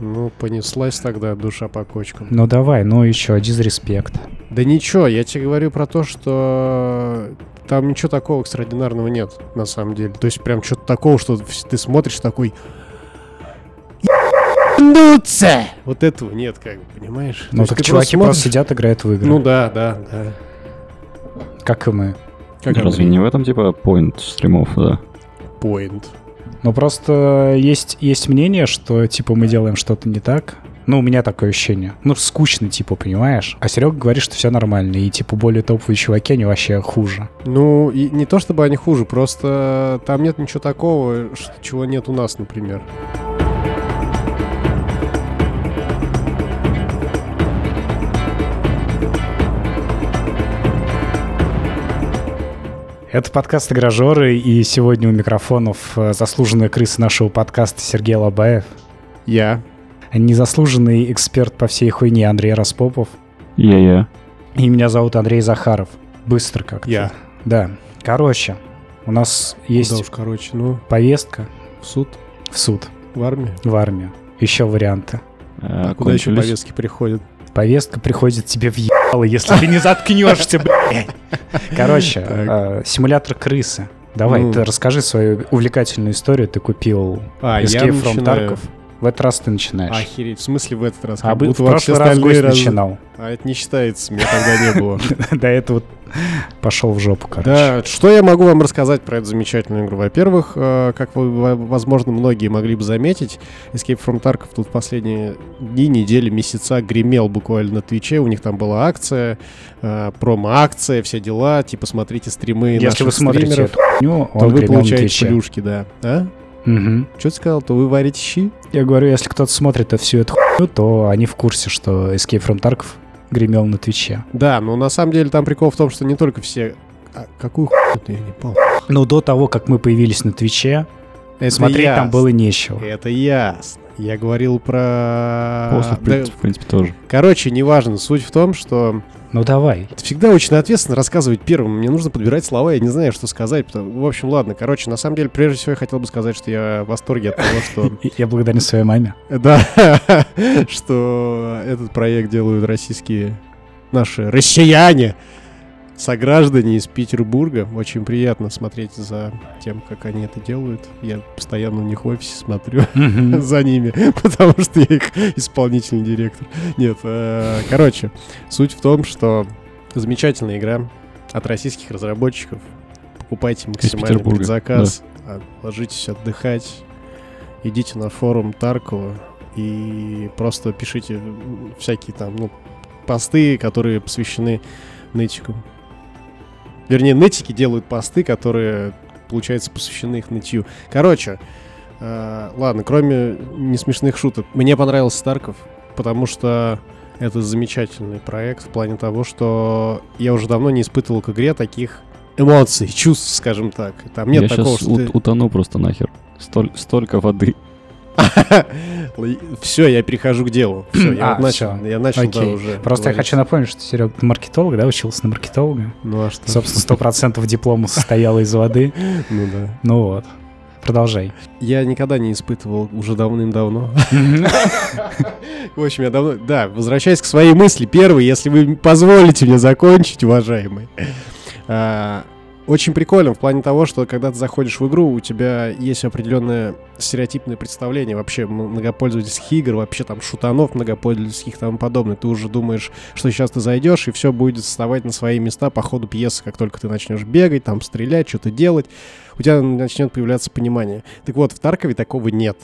Ну, понеслась тогда душа по кочкам. Ну давай, ну еще, дизреспект. Да ничего, я тебе говорю про то, что там ничего такого экстраординарного нет, на самом деле. То есть прям что-то такого, что ты смотришь такой... «Ебануться!» Вот этого нет, как бы, понимаешь? Ну так чуваки смотришь- просто сидят, играют в игры. Ну да, да, да. Как и мы. Как Разве не в этом типа point стримов, да? Point. Ну просто есть, есть мнение, что типа мы делаем что-то не так. Ну, у меня такое ощущение. Ну, скучно, типа, понимаешь? А Серега говорит, что все нормально. И, типа, более топовые чуваки, они вообще хуже. Ну, и не то чтобы они хуже, просто там нет ничего такого, чего нет у нас, например. Это подкаст «Игражоры», и сегодня у микрофонов э, заслуженная крыса нашего подкаста Сергей Лобаев, Я. незаслуженный эксперт по всей хуйне Андрей Распопов, Я-я. и меня зовут Андрей Захаров. Быстро как-то. Я. Да. Короче, у нас есть Да уж, короче, ну, повестка в суд, в суд, в армию. в армию. Еще варианты. А, А куда еще повестки приходят? Повестка приходит тебе в ебало, если ты не заткнешься, блядь. Короче, э, симулятор крысы. Давай, Ну. ты расскажи свою увлекательную историю. Ты купил А, Escape from. Tarkov. В этот раз ты начинаешь. Охереть, в смысле в этот раз? а Как в будто вообще прошлый раз гость разы- начинал. А это не считается, меня тогда не было. До этого пошел в жопу, короче. Да, что я могу вам рассказать про эту замечательную игру? Во-первых, э, как вы, во- возможно, многие могли бы заметить, Escape from Tarkov тут последние дни, недели, месяца гремел буквально на Твиче. У них там была акция, э, промо-акция, все дела. Типа, смотрите стримы Если наших вы смотрите стримеров, эту хуйню, то вы получаете плюшки, да. А? Мгм. Что ты сказал? То вы варите щи? Я говорю, если кто-то смотрит всю эту хуйню, то они в курсе, что Escape from Tarkov гремел на Твиче. Да, но на самом деле там прикол в том, что не только все... А какую хуйню ты я не понял? Но до того, как мы появились на Твиче, Это смотреть там ясно. было нечего. Это ясно. Я говорил про... После, в Да, принципе, в принципе, тоже. Короче, неважно. Суть в том, что Ну давай. это всегда очень ответственно рассказывать первым. Мне нужно подбирать слова, я не знаю, что сказать. потому- В общем, ладно. Короче, на самом деле, прежде всего, я хотел бы сказать, что я в восторге от того, что... Я благодарен своей маме. Да, что этот проект делают российские наши россияне, сограждане из Петербурга. Очень приятно смотреть за тем, как они это делают. Я постоянно у них в офисе смотрю за ними, потому что я их исполнительный директор. Нет, э, короче, суть в том, что замечательная игра от российских разработчиков. Покупайте максимальный предзаказ, а, ложитесь отдыхать, идите на форум Таркова и просто пишите всякие там, ну, посты, которые посвящены нытикам. Вернее, нытики делают посты, которые, получается, посвящены их нытью. Короче, э, ладно, кроме несмешных шуток, мне понравился Тарков, потому что это замечательный проект в плане того, что я уже давно не испытывал к игре таких эмоций, чувств, скажем так. Там нет я такого, сейчас что ты... утону просто нахер. Столь- столько воды. Все, я перехожу к делу. Все, я А, вот начал, я начал, да, уже. Просто я хочу напомнить, что Серега ты маркетолог, да, учился на маркетолога. Ну а что? Собственно, сто процентов диплома состояла из воды. Ну да. Ну вот. Продолжай. Я никогда не испытывал уже давным-давно. В общем, я давно... Да, возвращаясь к своей мысли. Первый, если вы позволите мне закончить, уважаемый. Очень прикольно в плане того, что когда ты заходишь в игру, у тебя есть определенное стереотипное представление вообще многопользовательских игр, вообще там шутанов многопользовательских и тому подобное. Ты уже думаешь, что сейчас ты зайдешь, и все будет вставать на свои места по ходу пьесы, как только ты начнешь бегать, там стрелять, что-то делать, у тебя начнет появляться понимание. Так вот, в Таркове такого нет.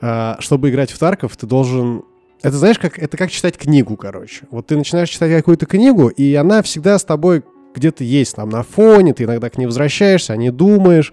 А, Чтобы играть в Тарков, ты должен это знаешь, как это как читать книгу, короче. Вот ты начинаешь читать какую-то книгу, и она всегда с тобой где-то есть там на фоне, ты иногда к ней возвращаешься, о ней думаешь,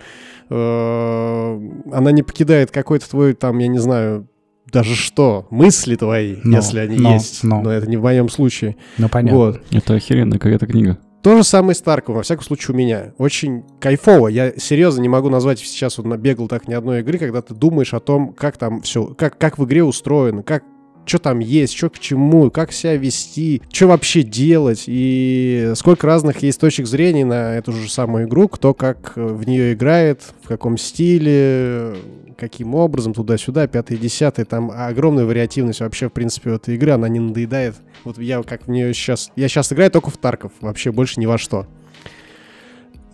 э, она не покидает какой-то твой там, я не знаю, даже что, мысли твои, Но, если они но, есть. но. Но это не в моем случае. Ну понятно. Вот. Это охеренная какая-то книга. То же самое с Тарковым, во всяком случае, у меня. Очень кайфово. Я серьезно не могу назвать сейчас вот набегал так ни одной игры, когда ты думаешь о том, как там все, как, как в игре устроено, как что там есть, что к чему, как себя вести, что вообще делать, и сколько разных есть точек зрения на эту же самую игру, кто как э, в нее играет, в каком стиле, каким образом, туда-сюда, пятый, десятый, там огромная вариативность вообще, в принципе, этой игры, она не надоедает. Вот я как в нее сейчас... Я сейчас играю только в Тарков, вообще больше ни во что.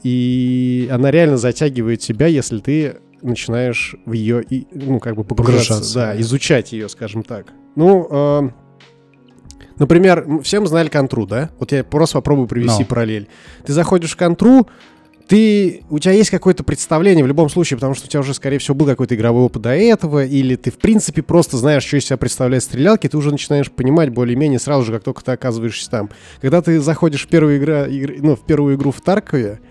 И она реально затягивает тебя, если ты начинаешь в ее, и, ну, как бы погружаться, Погружаться, да, изучать ее, скажем так. Ну, э, например, м, все мы знали контру, да? Вот я просто попробую привести Но. параллель. Ты заходишь в контру, ты, у тебя есть какое-то представление в любом случае, потому что у тебя уже, скорее всего, был какой-то игровой опыт до этого, или ты, в принципе, просто знаешь, что из себя представляет стрелялки, ты уже начинаешь понимать более-менее сразу же, как только ты оказываешься там. Когда ты заходишь в первую, игра, игр- ну, в первую игру в Таркове,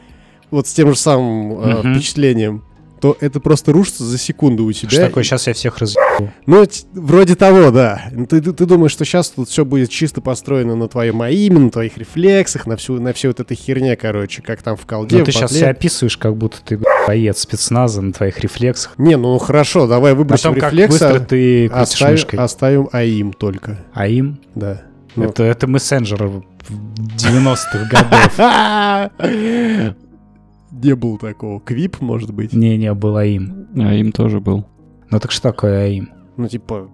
вот с тем же самым э, Мгм. впечатлением, то это просто рушится за секунду у тебя. Что такое, сейчас я всех разъебу. Ну, вроде того, да. Ты, ты, ты думаешь, что сейчас тут все будет чисто построено на твоем АИМе, на твоих рефлексах, на всю, на всю вот этой херне, короче, как там в колде. Ну, ты сейчас себя описываешь, как будто ты боец спецназа на твоих рефлексах. Не, ну хорошо, давай выбросим Потом, как рефлекс, быстро а ты оставим, мышкой. оставим АИМ только. А им? Да. Ну. Это, это мессенджер в 90-х годов. Не было такого. Квип, может быть? Не-не, был АИМ. А им тоже был. Ну так что такое АИМ? Ну, типа,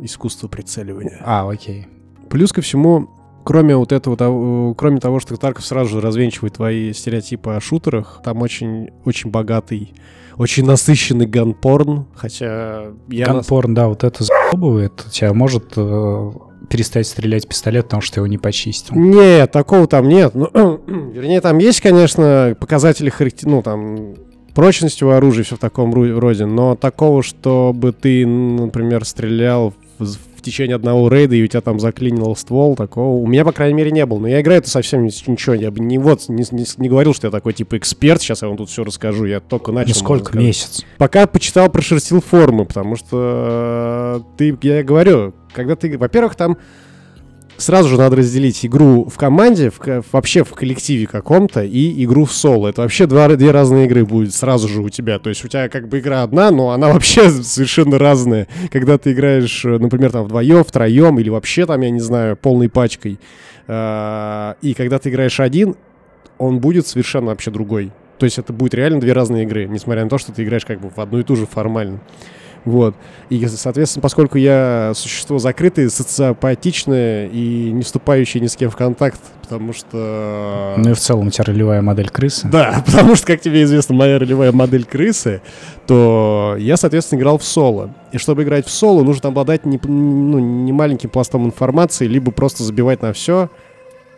искусство прицеливания. А, окей. Плюс ко всему, кроме вот этого, того- кроме того, что Тарков сразу же развенчивает твои стереотипы о шутерах, там очень, очень богатый, очень насыщенный ганпорн, хотя я... нас- Ганпорн, да, вот это заебывает. Тебя может э, перестать стрелять пистолет, потому что его не почистил. Нет, такого там нет. Ну, вернее, там есть, конечно, показатели характер... ну, там, прочности у оружия, все в таком роде, но такого, чтобы ты, например, стрелял в, в течение одного рейда, и у тебя там заклинил ствол, такого у меня, по крайней мере, не было. Но я играю это совсем ни- ничего. Я бы не, вот, не, не- не говорил, что я такой, типа, эксперт, сейчас я вам тут все расскажу. Я только начал. Ну сколько месяц? Пока почитал, прошерстил форумы, потому что э, ты, я говорю, когда ты, во-первых, там сразу же надо разделить игру в команде, в вообще в коллективе каком-то, и игру в соло. Это вообще два, две разные игры будет сразу же у тебя. То есть у тебя как бы игра одна, но она вообще совершенно разная. Когда ты играешь, например, там вдвоем, втроем, или вообще там, я не знаю, полной пачкой. э, И когда ты играешь один, он будет совершенно вообще другой. То есть это будет реально две разные игры, несмотря на то, что ты играешь как бы в одну и ту же формально. Вот. И, соответственно, поскольку я существо закрытое, социопатичное и не вступающее ни с кем в контакт, потому что... Ну и в целом у тебя ролевая модель крысы. Да, потому что, как тебе известно, моя ролевая модель крысы, то я, соответственно, играл в соло. И чтобы играть в соло, нужно обладать не, ну, не маленьким пластом информации, либо просто забивать на все,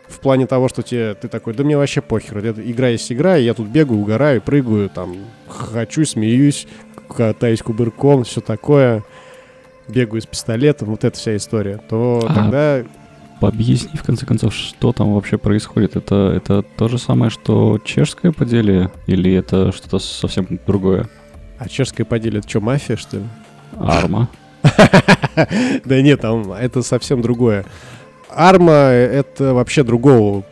в плане того, что тебе, ты такой, да мне вообще похер, это игра есть игра, я тут бегаю, угораю, прыгаю, там, хочу, смеюсь, катаюсь кубырком, все такое, бегаю с пистолетом, вот эта вся история, то А. тогда Объясни, в конце концов, что там вообще происходит. Это, это то же самое, что чешское поделие? Или это что-то совсем другое? А чешская поделие, это что, мафия, что ли? Арма? Да нет, там это совсем другое. Арма — это вообще другого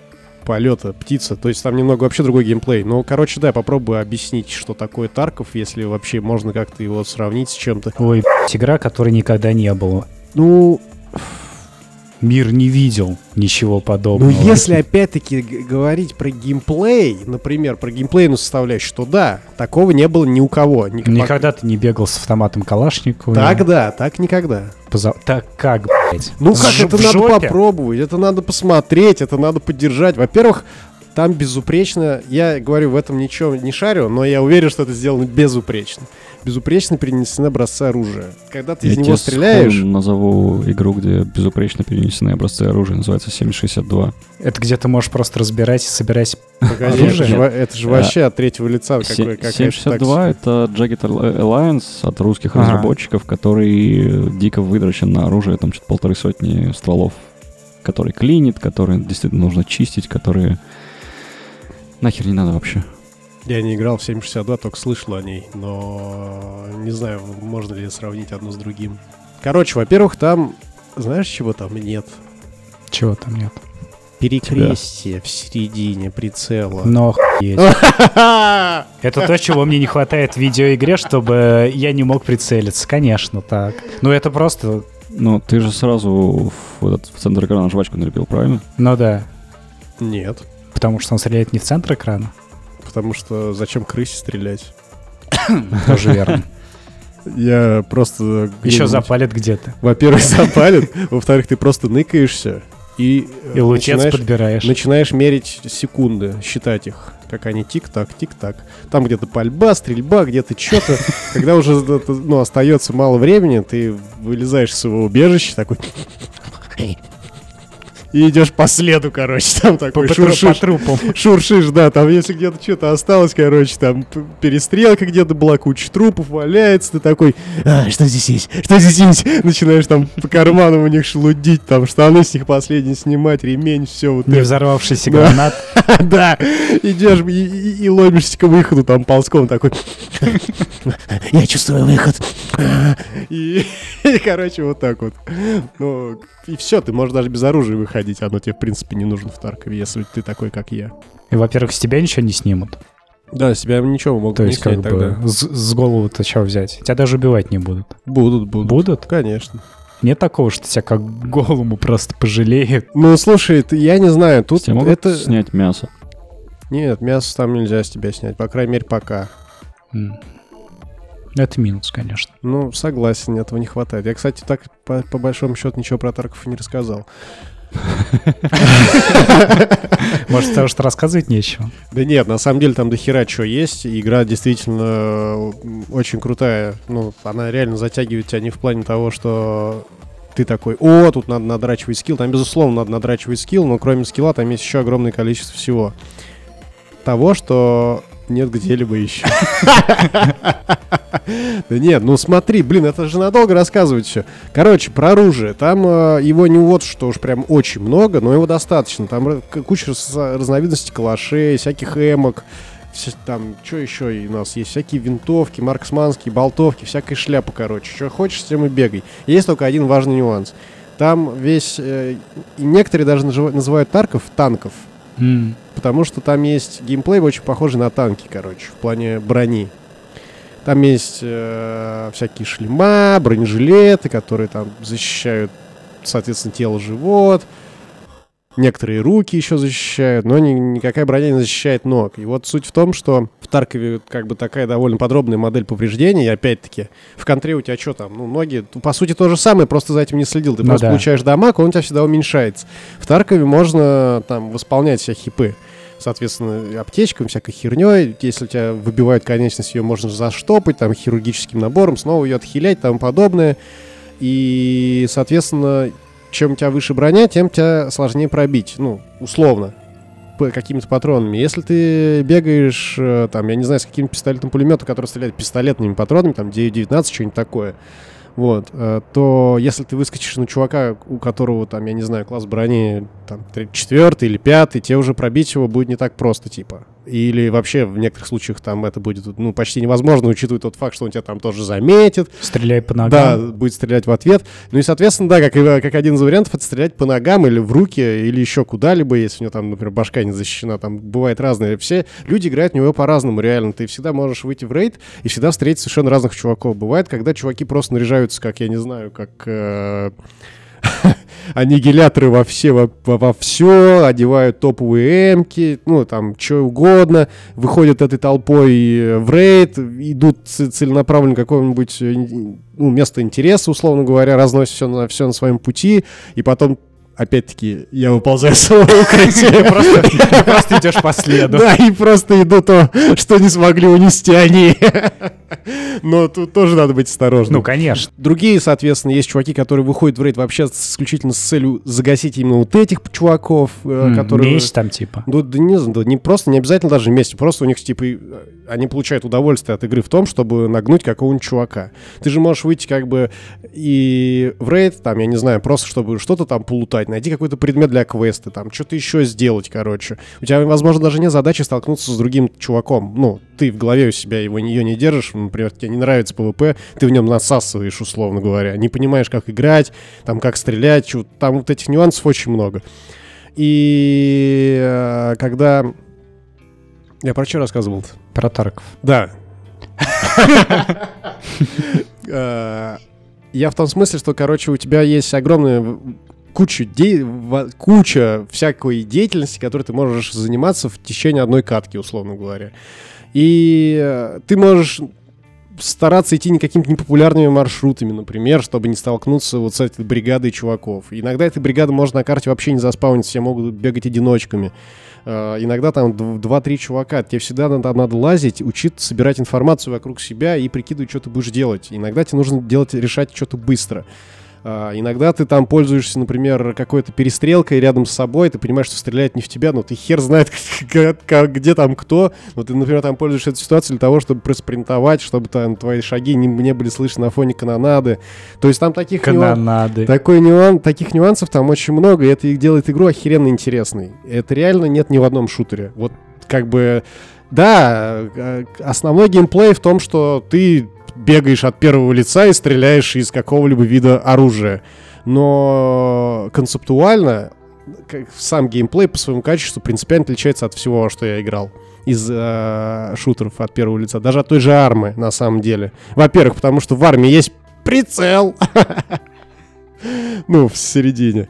полета птица, то есть там немного вообще другой геймплей. Ну, короче, да, я попробую объяснить, что такое Тарков, если вообще можно как-то его сравнить с чем-то. Ой, игра, которой никогда не было. Ну, Мир не видел ничего ну подобного. если опять-таки говорить про геймплей, например, про геймплейную составляющую, то да, такого не было ни у кого. Ни- Никогда ты не бегал с автоматом Калашникова. Так да, так никогда. Поза- Так как, блядь? Ну как, ж- это надо жопе? попробовать, это надо посмотреть, это надо поддержать. Во-первых, там безупречно, я говорю, в этом ничего не шарю, но я уверен, что это сделано безупречно. Безупречно перенесены образцы оружия. Когда ты из Я него тебе стреляешь, сходу назову игру, где безупречно перенесены образцы оружия. Называется 762. Это где ты можешь просто разбирать и собирать погоди, это, оружие? же, это же А, вообще от третьего лица какой, какая 762 это Jagged Al- Alliance от русских Ага. разработчиков, который дико выдрочен на оружие, там что-то полторы сотни стволов, который клинит, которые действительно нужно чистить, которые нахер не надо вообще. Я не играл в 762, только слышал о ней, но не знаю, можно ли сравнить одно с другим. Короче, во-первых, там, знаешь, чего там нет? Чего там нет? Перекрестие в середине прицела. Но охуеть. Это то, чего мне не хватает в видеоигре, чтобы я не мог прицелиться. Конечно, так. Ну это просто Ну, ты же сразу в, этот, в центр экрана жвачку налепил, правильно? Ну да, Нет. Потому что он стреляет не в центр экрана. Потому что зачем крысе стрелять? Тоже верно. Я просто... Еще запалит где-то. Во-первых, запалит. Во-вторых, ты просто ныкаешься и, э, И лучец начинаешь, подбираешь. начинаешь мерить секунды, считать их. Как они тик-так, тик-так. Там где-то пальба, стрельба, где-то что-то. Когда уже это, ну, остается мало времени, ты вылезаешь из своего убежища такой... И идешь по следу, короче, там такой по тру- по шуршишь. трупам. Шуршишь, да, там если где-то что-то осталось, короче, там перестрелка где-то была, куча трупов валяется, ты такой, а, что здесь есть, что здесь есть? Начинаешь там по карманам у них шелудить, там штаны с них последние снимать, ремень, все вот Не это. взорвавшийся Да. гранат. Да, идешь и, ломишься к выходу, там ползком такой, я чувствую выход. И, короче, вот так вот. Ну, и все, ты можешь даже без оружия выходить, оно тебе, в принципе, не нужно в Таркове, если ты такой, как я. И, во-первых, с тебя ничего не снимут. Да, себя ничего могут То не есть, снять как тогда. бы, с, с голову-то что взять? Тебя даже убивать не будут. Будут, будут. Будут? Конечно. Нет такого, что тебя как голому просто пожалеют. Ну, слушай, ты- я не знаю, тут С тебя могут это... снять мясо. Нет, мясо там нельзя с тебя снять, по крайней мере, пока. Это минус, конечно. Ну, согласен, этого не хватает. Я, кстати, так по, по большому счету ничего про Тарков и не рассказал. Может, потому что рассказывать нечего. Да нет, на самом деле там до хера чего есть. Игра действительно м, очень крутая. Ну, она реально затягивает тебя не в плане того, что ты такой, о, тут надо надрачивать скилл. Там, безусловно, надо надрачивать скилл, но кроме скилла там есть еще огромное количество всего. Того, что нет где-либо еще. Да нет, ну смотри, блин, это же надолго рассказывать все. Короче, про оружие. Там э, его не вот что уж прям очень много, но его достаточно. Там куча раз- разновидностей калашей, всяких эмок. Там, что еще у нас есть? Всякие винтовки, марксманские, болтовки, всякая шляпа, короче. Что хочешь, с тем и бегай. Есть только один важный нюанс. Там весь... э, некоторые даже называют тарков танков. М. Потому что там есть геймплей очень похожий на танки, короче, в плане брони. Там есть э, всякие шлема, бронежилеты, которые там защищают, соответственно, тело, живот. Некоторые руки еще защищают, но ни- никакая броня не защищает ног. И вот суть в том, что в Таркове как бы такая довольно подробная модель повреждений. И опять-таки, в контре у тебя что там? Ну, ноги, по сути, то же самое, просто за этим не следил. Ты Ну просто да. получаешь дамаг, он у тебя всегда уменьшается. В Таркове можно там восполнять все хипы. Соответственно, аптечками, всякой херней. Если у тебя выбивают конечность, ее можно заштопать, там, хирургическим набором, снова ее отхилять, тому подобное. И, соответственно, чем у тебя выше броня, тем тебя сложнее пробить. Ну, условно. Какими-то патронами. Если ты бегаешь, э, там, я не знаю, с каким пистолетом пулеметом, который стреляет пистолетными патронами, там, 9-19, что-нибудь такое, вот, э, то если ты выскочишь на чувака, у которого там, я не знаю, класс брони там четвертый или пятый, тебе уже пробить его будет не так просто, типа. Или вообще в некоторых случаях там это будет, ну, почти невозможно, учитывая тот факт, что он тебя там тоже заметит, Стреляй по да, ногам. будет стрелять в ответ. Ну и, соответственно, да, как, как один из вариантов, это стрелять по ногам или в руки, или еще куда-либо, если у него там, например, башка не защищена, там бывает разное. Все люди играют в него по-разному, реально. Ты всегда можешь выйти в рейд и всегда встретить совершенно разных чуваков. Бывает, когда чуваки просто наряжаются, как, я не знаю, как... э, аннигиляторы во все, во, во, все, одевают топовые эмки, ну, там, что угодно, выходят этой толпой э, в рейд, идут целенаправленно к какому-нибудь э, ну, место интереса, условно говоря, разносят все на, все на своем пути, и потом опять-таки, я выползаю из своего укрытия. Просто, идешь по следу. Да, и просто иду то, что не смогли унести они. Но тут тоже надо быть осторожным. Ну, конечно. Другие, соответственно, есть чуваки, которые выходят в рейд вообще с- исключительно с целью загасить именно вот этих чуваков, э, которые... Месть там типа. Ну, да не, знаю, не просто, не обязательно даже месть, просто у них, типа, э, они получают удовольствие от игры в том, чтобы нагнуть какого-нибудь чувака. Ты же можешь выйти, как бы, и в рейд, там, я не знаю, просто чтобы что-то там полутать, найти какой-то предмет для квеста, там, что-то еще сделать, короче. У тебя, возможно, даже нет задачи столкнуться с другим чуваком. Ну, ты в голове у себя его ее не держишь, например, тебе не нравится PvP, ты в нем насасываешь, условно говоря. Не понимаешь, как играть, там, как стрелять, там вот этих нюансов очень много. И э, когда... Я про что рассказывал -то? Про Тарков. Да. Э, Я в том смысле, что, короче, у тебя есть огромная куча, де- куча всякой деятельности, которой ты можешь заниматься в течение одной катки, условно говоря. И э, ты можешь стараться идти не какими-то непопулярными маршрутами, например, чтобы не столкнуться вот с этой бригадой чуваков. Иногда эта бригада может на карте вообще не заспауниться, все могут бегать одиночками. Э, Иногда там дв- два-три чувака. Тебе всегда надо, надо лазить, учиться собирать информацию вокруг себя и прикидывать, что ты будешь делать. Иногда тебе нужно делать, решать что-то быстро. А, Иногда ты там пользуешься, например, какой-то перестрелкой рядом с собой, ты понимаешь, что стреляет не в тебя, но ты хер знает, где там кто. Но ты, например, там пользуешься этой ситуацией для того, чтобы проспринтовать, чтобы там твои шаги не, не были слышны на фоне канонады. То есть там таких нюан- Канонады. такой нюан, таких нюансов там очень много, и это делает игру охеренно интересной. Это реально нет ни в одном шутере. Вот как бы, да, э, основной геймплей в том, что ты бегаешь от первого лица и стреляешь из какого-либо вида оружия. Но концептуально как сам геймплей по своему качеству принципиально отличается от всего, что я играл из э, шутеров от первого лица, даже от той же армы, на самом деле. Во-первых, потому что в армии есть прицел. Ну, в середине.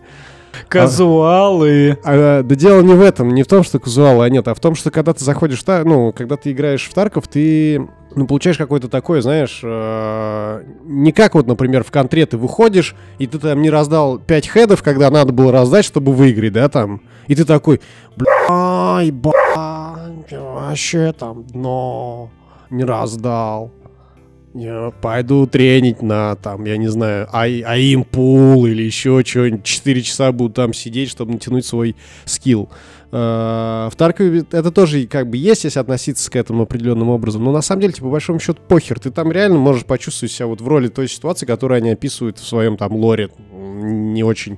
Казуалы. А, да дело не в этом, не в том, что казуала нет, а в том, что когда ты заходишь в Тар- ну, когда ты играешь в Тарков, ты ну, получаешь какое-то такое, знаешь, э, не как вот, например, в контре ты выходишь, и ты там не раздал 5 хедов, когда надо было раздать, чтобы выиграть, да, там. И ты такой, бля, ебать, вообще там дно не раздал. Я пойду тренить на, там, я не знаю, аимпул или еще что-нибудь. 4 часа буду там сидеть, чтобы натянуть свой скилл. Э, В Таркове это тоже как бы есть, если относиться к этому определенным образом. Но на самом деле, типа, по большому счету, похер. Ты там реально можешь почувствовать себя вот в роли той ситуации, которую они описывают в своем там лоре. Не очень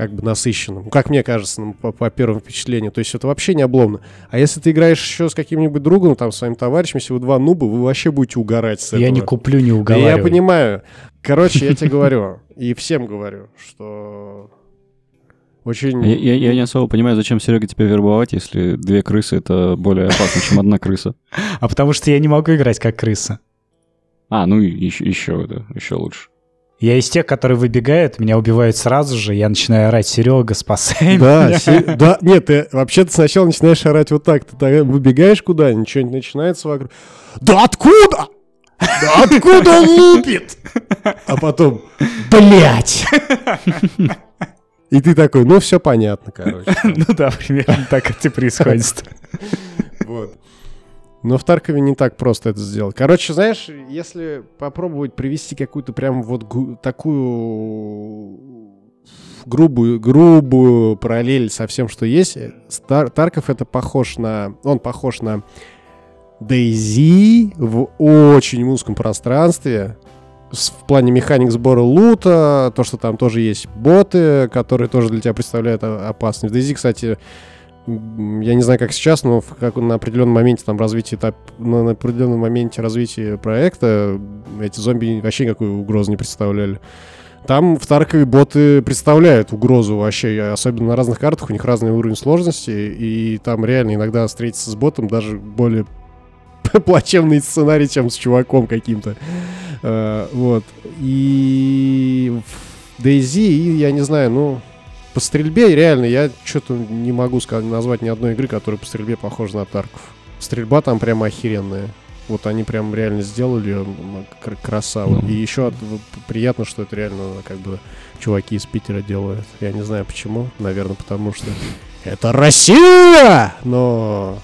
как бы насыщенным. Как мне кажется, ну, по, по первому впечатлению. То есть это вообще не обломно. А если ты играешь еще с каким-нибудь другом, там, своим товарищем, если вы два нуба, вы вообще будете угорать с Я этого. не куплю, не Да уговаривай. я понимаю. Короче, я тебе говорю, и всем говорю, что очень... Я, я- я не особо понимаю, зачем Серега тебя вербовать, если две крысы это более опасно, чем одна крыса. А потому что я не могу играть как крыса. А, ну еще, еще, да, еще лучше. Я из тех, которые выбегают, меня убивают сразу же, я начинаю орать, Серега, спасай Да, меня». се- да, нет, ты вообще-то сначала начинаешь орать вот так, ты так выбегаешь куда-нибудь, что-нибудь начинается вокруг. Да откуда? Да откуда лупит? А потом, блять. И ты такой, ну все понятно, короче. Ну да, примерно так это происходит. Вот. Но в Таркове не так просто это сделать. Короче, знаешь, если попробовать привести какую-то прям вот такую грубую, грубую параллель со всем, что есть, э, Стар- Тарков это похож на... Он похож на Дейзи в очень узком пространстве, в плане механик сбора лута, то, что там тоже есть боты, которые тоже для тебя представляют опасность. В Дейзи, кстати, я не знаю, как сейчас, но в как на определенном моменте там развития этап, на, на определенном моменте развития проекта эти зомби вообще никакой угрозы не представляли. Там в Таркове боты представляют угрозу вообще, особенно на разных картах, у них разный уровень сложности, и там реально иногда встретиться с ботом даже более плачевный сценарий, чем с чуваком каким-то. Э, Вот. И в DayZ, я не знаю, ну, по стрельбе реально я что-то не могу сказать, назвать ни одной игры, которая по стрельбе похожа на Тарков. Стрельба там прямо охеренная. Вот они прям реально сделали её, м, кр- красава. Ну. И еще от- приятно, что это реально как бы чуваки из Питера делают. Я не знаю почему. Наверное, потому что это Россия! Но,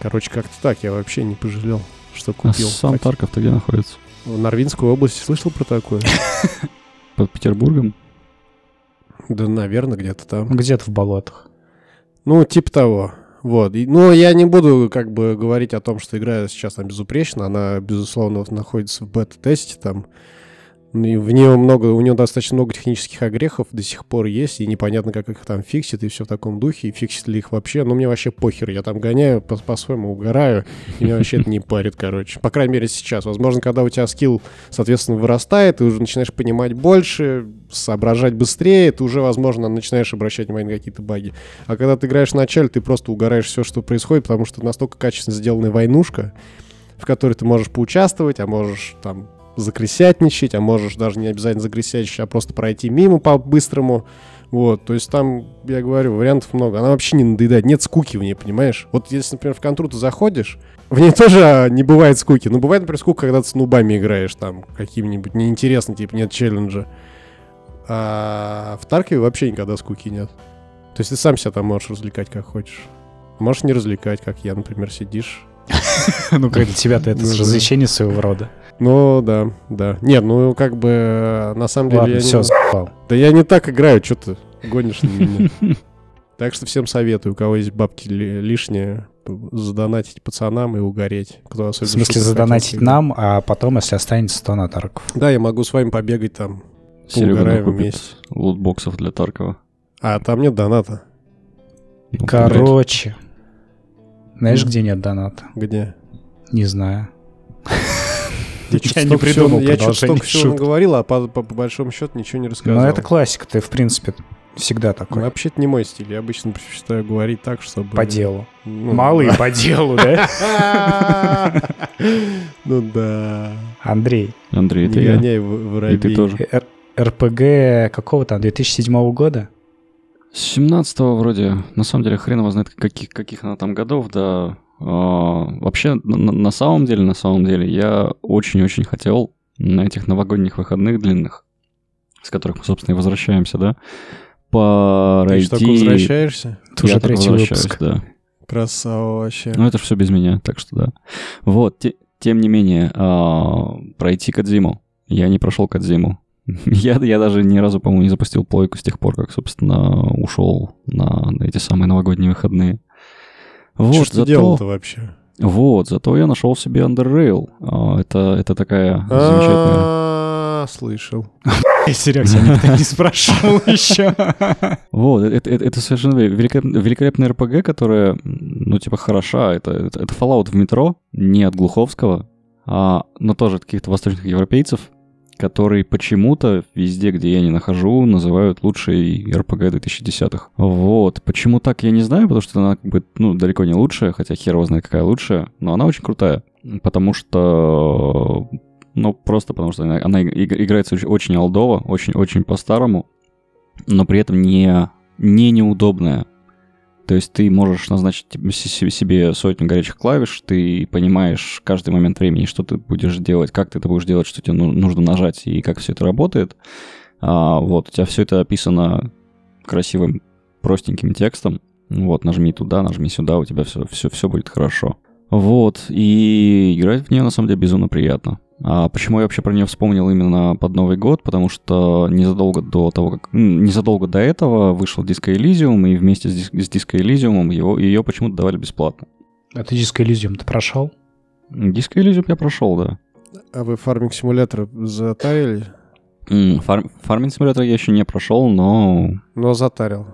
короче, как-то так. Я вообще не пожалел, что А купил. сам Хотя- Тарков-то где находится? В Норвинской области слышал про такое? Под Петербургом? Да, наверное, где-то там. Где-то в болотах. Ну, типа того. Вот. И- ну, я не буду как бы говорить о том, что игра сейчас там безупречна. Она, безусловно, находится в бета-тесте там. Ну, в нее много, у нее достаточно много технических огрехов до сих пор есть, и непонятно, как их там фиксит, и все в таком духе, и фиксит ли их вообще. Но мне вообще похер, я там гоняю, по- по-своему угораю, и меня вообще это не парит, короче. По крайней мере, сейчас. Возможно, когда у тебя скилл, соответственно, вырастает, ты уже начинаешь понимать больше, соображать быстрее, ты уже, возможно, начинаешь обращать внимание на какие-то баги. А когда ты играешь в начале, ты просто угораешь все, что происходит, потому что настолько качественно сделанная войнушка, в которой ты можешь поучаствовать, а можешь там закрысятничать, а можешь даже не обязательно закрысятничать, а просто пройти мимо по-быстрому. Вот, то есть там, я говорю, вариантов много. Она вообще не надоедает, нет скуки в ней, понимаешь? Вот если, например, в контру ты заходишь, в ней тоже не бывает скуки. Но бывает, например, скука, когда ты с нубами играешь, там, каким-нибудь неинтересным, типа, нет челленджа. А в Таркове вообще никогда скуки нет. То есть ты сам себя там можешь развлекать как хочешь. Можешь не развлекать, как я, например, сидишь. Ну, как для тебя-то это Ну, развлечение своего рода. Ну, да, да. Нет, ну, как бы, э, на самом деле, Ладно, я все, не... запал. Да я не так играю, что ты гонишь на меня. Так что всем советую, у кого есть бабки ли- лишние, задонатить пацанам и угореть. Кто В особенно смысле, шутер хотел задонатить сыграть. нам, а потом, если останется, то на Тарков. Да, я могу с вами побегать там. Серега вместе. лутбоксов для Таркова. А там нет доната. Ну, Короче. Знаешь, где нет доната? Где? Не знаю. Я, Я не придумал Я что-то столько всего наговорил, а по, по- по большому счету ничего не рассказал. Но это классика, ты, в принципе, всегда Ну, такой. Вообще это не мой стиль. Я обычно предпочитаю говорить так, чтобы... По делу. Ну, да. по делу, да? Ну да. Андрей, Андрей, это Не я. гоняй в- И воробей. ты тоже. РПГ какого там, 2007 года? С 17-го вроде, на самом деле, хрен его знает, каких, каких она там годов, да. А, вообще, на, самом деле, на самом деле, я очень-очень хотел на этих новогодних выходных длинных, с которых мы, собственно, и возвращаемся, да, Ты пройти... что, только возвращаешься? Это уже Я только третий возвращаюсь, выпуск. да. Красава вообще. Ну, это все без меня, так что да. Вот, те- тем не менее, а, пройти Кадзиму. Я не прошел Кадзиму. Я, я даже ни разу, по-моему, не запустил плойку с тех пор, как, собственно, ушел на, на эти самые новогодние выходные. Вот, Что зато, делал-то вообще? вот, зато я нашел себе Underrail. А, это, это такая замечательная... А, Слышал. Серег, тебя никто не спрашивал еще. Вот, это, это- это совершенно великолеп- великолепная РПГ, которая, ну, типа, хороша. Это, это, это Fallout в метро, не от Глуховского, а, но тоже от каких-то восточных европейцев, которые почему-то везде, где я не нахожу, называют лучшей РПГ 2010-х. Вот. Почему так, я не знаю, потому что она как бы, ну, далеко не лучшая, хотя хер его знает, какая лучшая, но она очень крутая. Потому что... Ну, просто потому что она, она иг- играется очень, олдово, очень-очень по-старому, но при этом не, не неудобная. То есть ты можешь назначить се- себе сотню горячих клавиш, ты понимаешь каждый момент времени, что ты будешь делать, как ты это будешь делать, что тебе ну- нужно нажать и как все это работает. А, вот, у тебя все это описано красивым, простеньким текстом. Вот, нажми туда, нажми сюда, у тебя все, все, все будет хорошо. Вот, и играть в нее на самом деле безумно приятно. А почему я вообще про нее вспомнил именно под Новый год? Потому что незадолго до того, как... Незадолго до этого вышел Disco Elysium, и вместе с, Дис- с Disco Elysium его, ее почему-то давали бесплатно. А ты диско Elysium ты прошел? Disco Elysium я прошел, да. А вы фарминг симулятор затарили? Фар... Фарминг симулятор я еще не прошел, но Но затарил.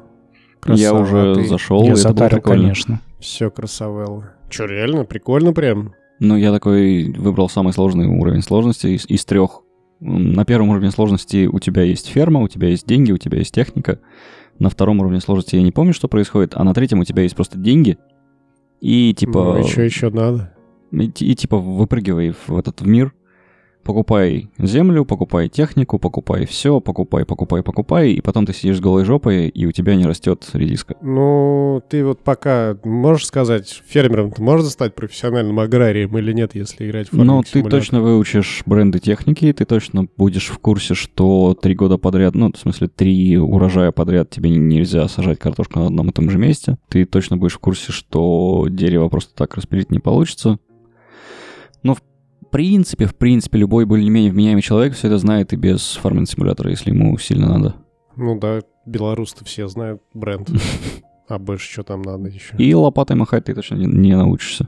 я уже зашел, и Я это было затарил, прикольно. конечно. Все, красавелла. Че, реально? Прикольно прям? Ну, я такой выбрал самый сложный уровень сложности из, из трех. На первом уровне сложности у тебя есть ферма, у тебя есть деньги, у тебя есть техника. На втором уровне сложности я не помню, что происходит, а на третьем у тебя есть просто деньги. И типа... Ну, еще, еще надо. И, и, типа выпрыгивай в этот мир, покупай землю, покупай технику, покупай все, покупай, покупай, покупай, и потом ты сидишь с голой жопой, и у тебя не растет редиска. Ну, ты вот пока можешь сказать, фермером ты можешь стать профессиональным аграрием или нет, если играть в фарминг ты симулятор? точно выучишь бренды техники, ты точно будешь в курсе, что три года подряд, ну, в смысле, три урожая подряд тебе нельзя сажать картошку на одном и том же месте. Ты точно будешь в курсе, что дерево просто так распилить не получится. Но в принципе, в принципе, любой более-менее вменяемый человек все это знает и без фарминг-симулятора, если ему сильно надо. Ну да, белорусы все знают бренд. А больше что там надо еще? И лопатой махать ты точно не, не научишься.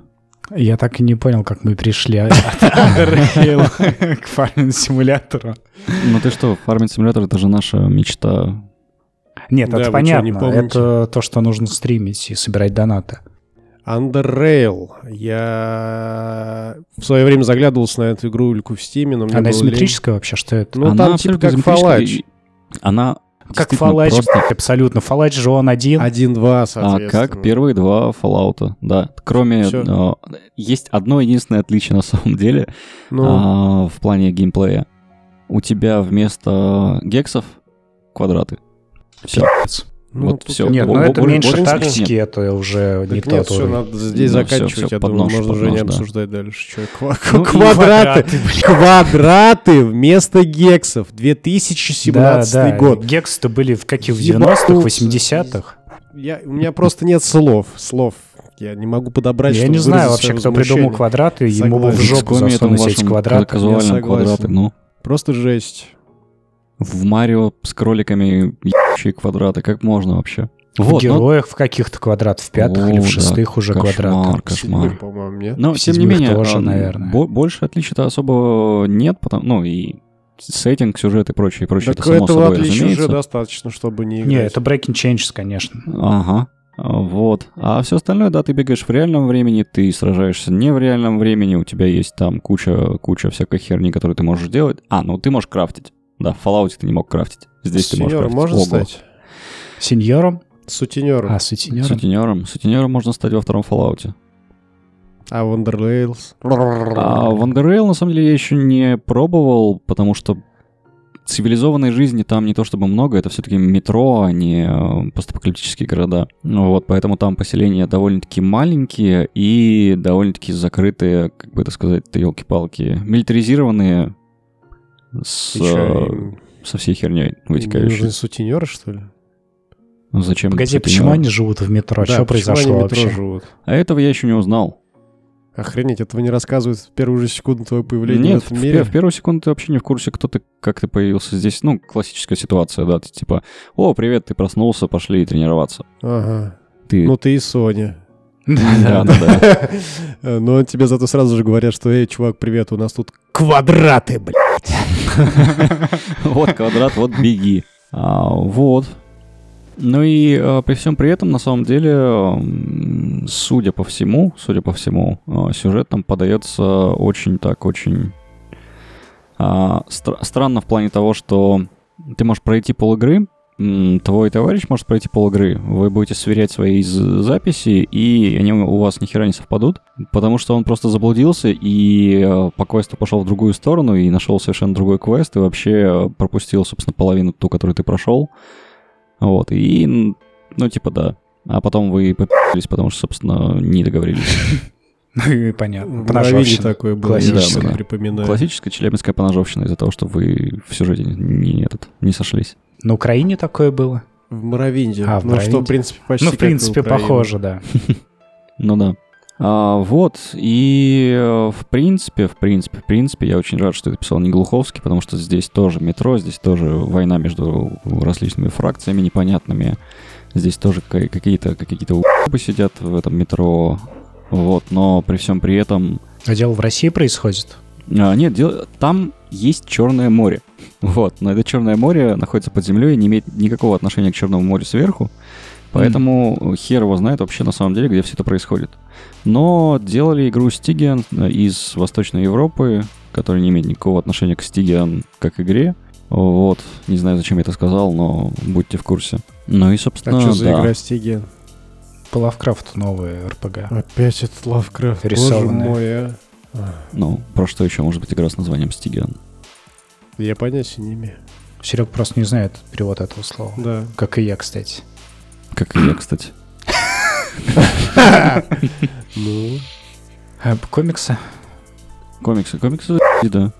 Я так и не понял, как мы пришли от к фарминг-симулятору. Ну ты что, фарминг-симулятор — это же наша мечта. Нет, это понятно. Это то, что нужно стримить и собирать донаты. Underrail. Я в свое время заглядывался на эту игру Ильку в Стиме, но мне Она было лень. вообще? Что это? Ну, Она там типа как и Она Как Fallout, просто- абсолютно. Fallout же он один. 1-2, А соответственно. как первые два Fallout, да. Кроме... Э, есть одно единственное отличие на самом деле Ну, а, в плане геймплея. У тебя вместо гексов квадраты. Все. Ну, вот я Нет, Бо- ну это меньше тактики, нет. это уже не Так нет, тот все, надо здесь Ну, заканчивать. всё, всё, я под думаю, нож, можно под уже не нож, да. обсуждать дальше. Чё, ква- Ну квадраты, блин. квадраты вместо гексов. 2017 да, да. год. Гексы-то были в каких, в Ебануться. 90-х, 80-х? Я, у меня просто нет слов. Слов. Я не могу подобрать, Я не знаю вообще, кто придумал квадраты, ему в жопу засунуть эти квадраты. Я согласен. квадраты, ну. Просто жесть. В Марио с кроликами ебучие квадраты, как можно вообще? В Вот, ну, героях в каких-то квадратах, в пятых или О, в да. шестых уже Кошмар, квадраты. кошмар. По-моему, нет? Но, В тем не менее, тоже, а, наверное. бо- больше отличий-то особо нет, потому, ну и сеттинг, сюжет и прочее, и прочее, Так это само этого собой отличия разумеется. уже достаточно, чтобы не играть. Не, это Breaking Changes, конечно. Ага. Вот. А все остальное, да, ты бегаешь в реальном времени, ты сражаешься не в реальном времени, у тебя есть там куча, куча всякой херни, которую ты можешь делать. А, ну ты можешь крафтить. Да, в Fallout ты не мог крафтить. Здесь ты можешь крафтить. можно Ого. стать? Сеньором? Сутенером. А, сутенером? Сутенером. Сутенером можно стать во втором Fallout. А в UnderRail? А в UnderRail, на самом деле, я еще не пробовал, потому что цивилизованной жизни там не то чтобы много, это все-таки метро, а не э, постапокалиптические города. Ну Вот, поэтому там поселения довольно-таки маленькие и довольно-таки закрытые, как бы это сказать, елки-палки, милитаризированные с, И чё, э, со всей херней вытекающей. нужны сутенеры, что ли? Ну, Зачем? Погоди, сутенеры? почему они живут в метро? Да, что произошло они в метро вообще? живут? А этого я еще не узнал. Охренеть, этого не рассказывают в первую же секунду твоего появления Нет, в в, этом мире? в первую секунду ты вообще не в курсе, кто ты, как ты появился здесь. Ну, классическая ситуация, да, ты типа, о, привет, ты проснулся, пошли тренироваться. Ага. Ты... Ну ты и Соня. Да, да, да. Но тебе зато сразу же говорят, что, эй, чувак, привет, у нас тут квадраты, блядь. Вот квадрат, вот беги. А, вот. Ну и а, при всем при этом, на самом деле, судя по всему, судя по всему, а, сюжет там подается очень так, очень стра- странно в плане того, что ты можешь пройти пол игры, твой товарищ может пройти пол игры, вы будете сверять свои записи, и они у вас ни хера не совпадут, потому что он просто заблудился и э, по квесту пошел в другую сторону и нашел совершенно другой квест, и вообще э, пропустил, собственно, половину ту, которую ты прошел. Вот, и, ну, типа, да. А потом вы попились, потому что, собственно, не договорились. Ну, Понятно. Поножовщина. такое было, Классическое. припоминаю. Классическая челябинская поножовщина из-за того, что вы в сюжете не, не этот, не сошлись. На Украине такое было? В Моровинде. А, в ну, что, в принципе, почти Ну, в принципе, похоже, да. Ну да. А, вот, и э, в принципе, в принципе, в принципе, я очень рад, что это писал не Глуховский, потому что здесь тоже метро, здесь тоже война между различными фракциями непонятными. Здесь тоже ка- какие-то какие-то уебы сидят в этом метро. Вот, но при всем при этом А дело в России происходит? А, нет, дело- там есть Черное море. Вот, но это Черное море находится под землей и не имеет никакого отношения к Черному морю сверху. Поэтому хер его знает вообще на самом деле, где все это происходит. Но делали игру Stygian из Восточной Европы, которая не имеет никакого отношения к Stygian как игре. Вот, не знаю, зачем я это сказал, но будьте в курсе. Ну и, собственно, А что за да. игра Стиген? По Лавкрафту новые РПГ. Опять этот Лавкрафт. Боже мой, а. Ну, про что еще может быть игра с названием Stygian? Я понятия не имею. Серег просто не знает перевод этого слова. Да. Как и я, кстати. Как и я, кстати. Ну, А, комиксы? Комиксы, комиксы, да.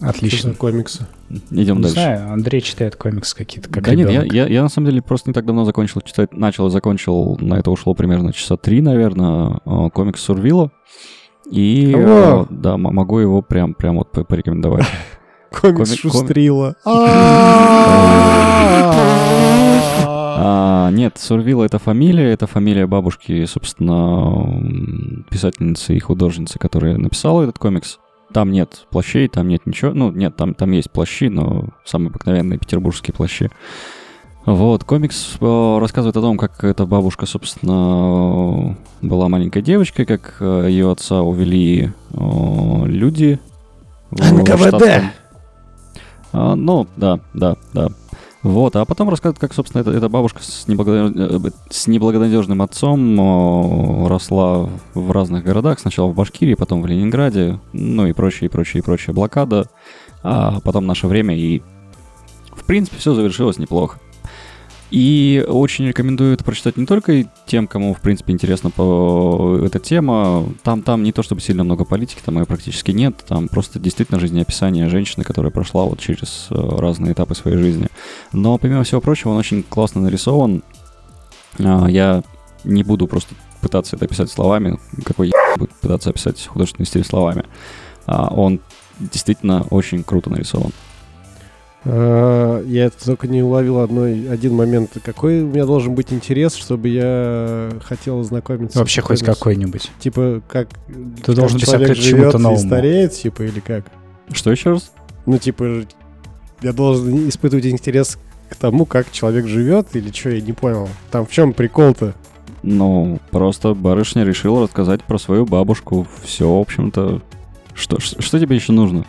Отлично. комиксы? Идем Не дальше. знаю, Андрей читает комиксы какие-то, как да нет, я, я на самом деле просто не так давно закончил читать, начал и закончил, на это ушло примерно часа три, наверное, э, комикс Сурвила. И э, О! да, могу его прям, прям вот по- порекомендовать. Комикс Коми- ком- Шустрила. А, нет, Сурвила это фамилия, это фамилия бабушки, собственно, писательницы и художницы, которая написала этот комикс. Там нет плащей, там нет ничего. Ну, нет, там, там есть плащи, но самые обыкновенные петербургские плащи. Вот, комикс э, рассказывает о том, как эта бабушка, собственно, была маленькой девочкой, как э, ее отца увели э, люди. НКВД. А, ну, да, да, да. Вот, а потом рассказывает, как, собственно, эта, эта бабушка с, неблагонадеж- с неблагонадежным отцом росла в разных городах. Сначала в Башкирии, потом в Ленинграде, ну и прочее, и прочее, и прочее. Блокада, а потом наше время, и в принципе все завершилось неплохо. И очень рекомендую это прочитать не только тем, кому, в принципе, интересна эта тема. Там, там не то чтобы сильно много политики, там ее практически нет. Там просто действительно жизнеописание женщины, которая прошла вот через э, разные этапы своей жизни. Но, помимо всего прочего, он очень классно нарисован. А, Я не буду просто пытаться это описать словами, какой я буду пытаться описать художественный стиль словами. А, Он действительно очень круто нарисован. А, Я это только не уловил одной, один момент. Какой у меня должен быть интерес, чтобы я хотел ознакомиться? Вообще хоть какой-нибудь. Типа, как, как должен быть человек открыт живет чему-то и новому. стареет, типа, или как? Что еще раз? Ну, типа, я должен испытывать интерес к тому, как человек живет, или что, я не понял. Там в чем прикол-то? Ну, просто барышня решила рассказать про свою бабушку. Все, в общем-то. Что, что тебе еще нужно?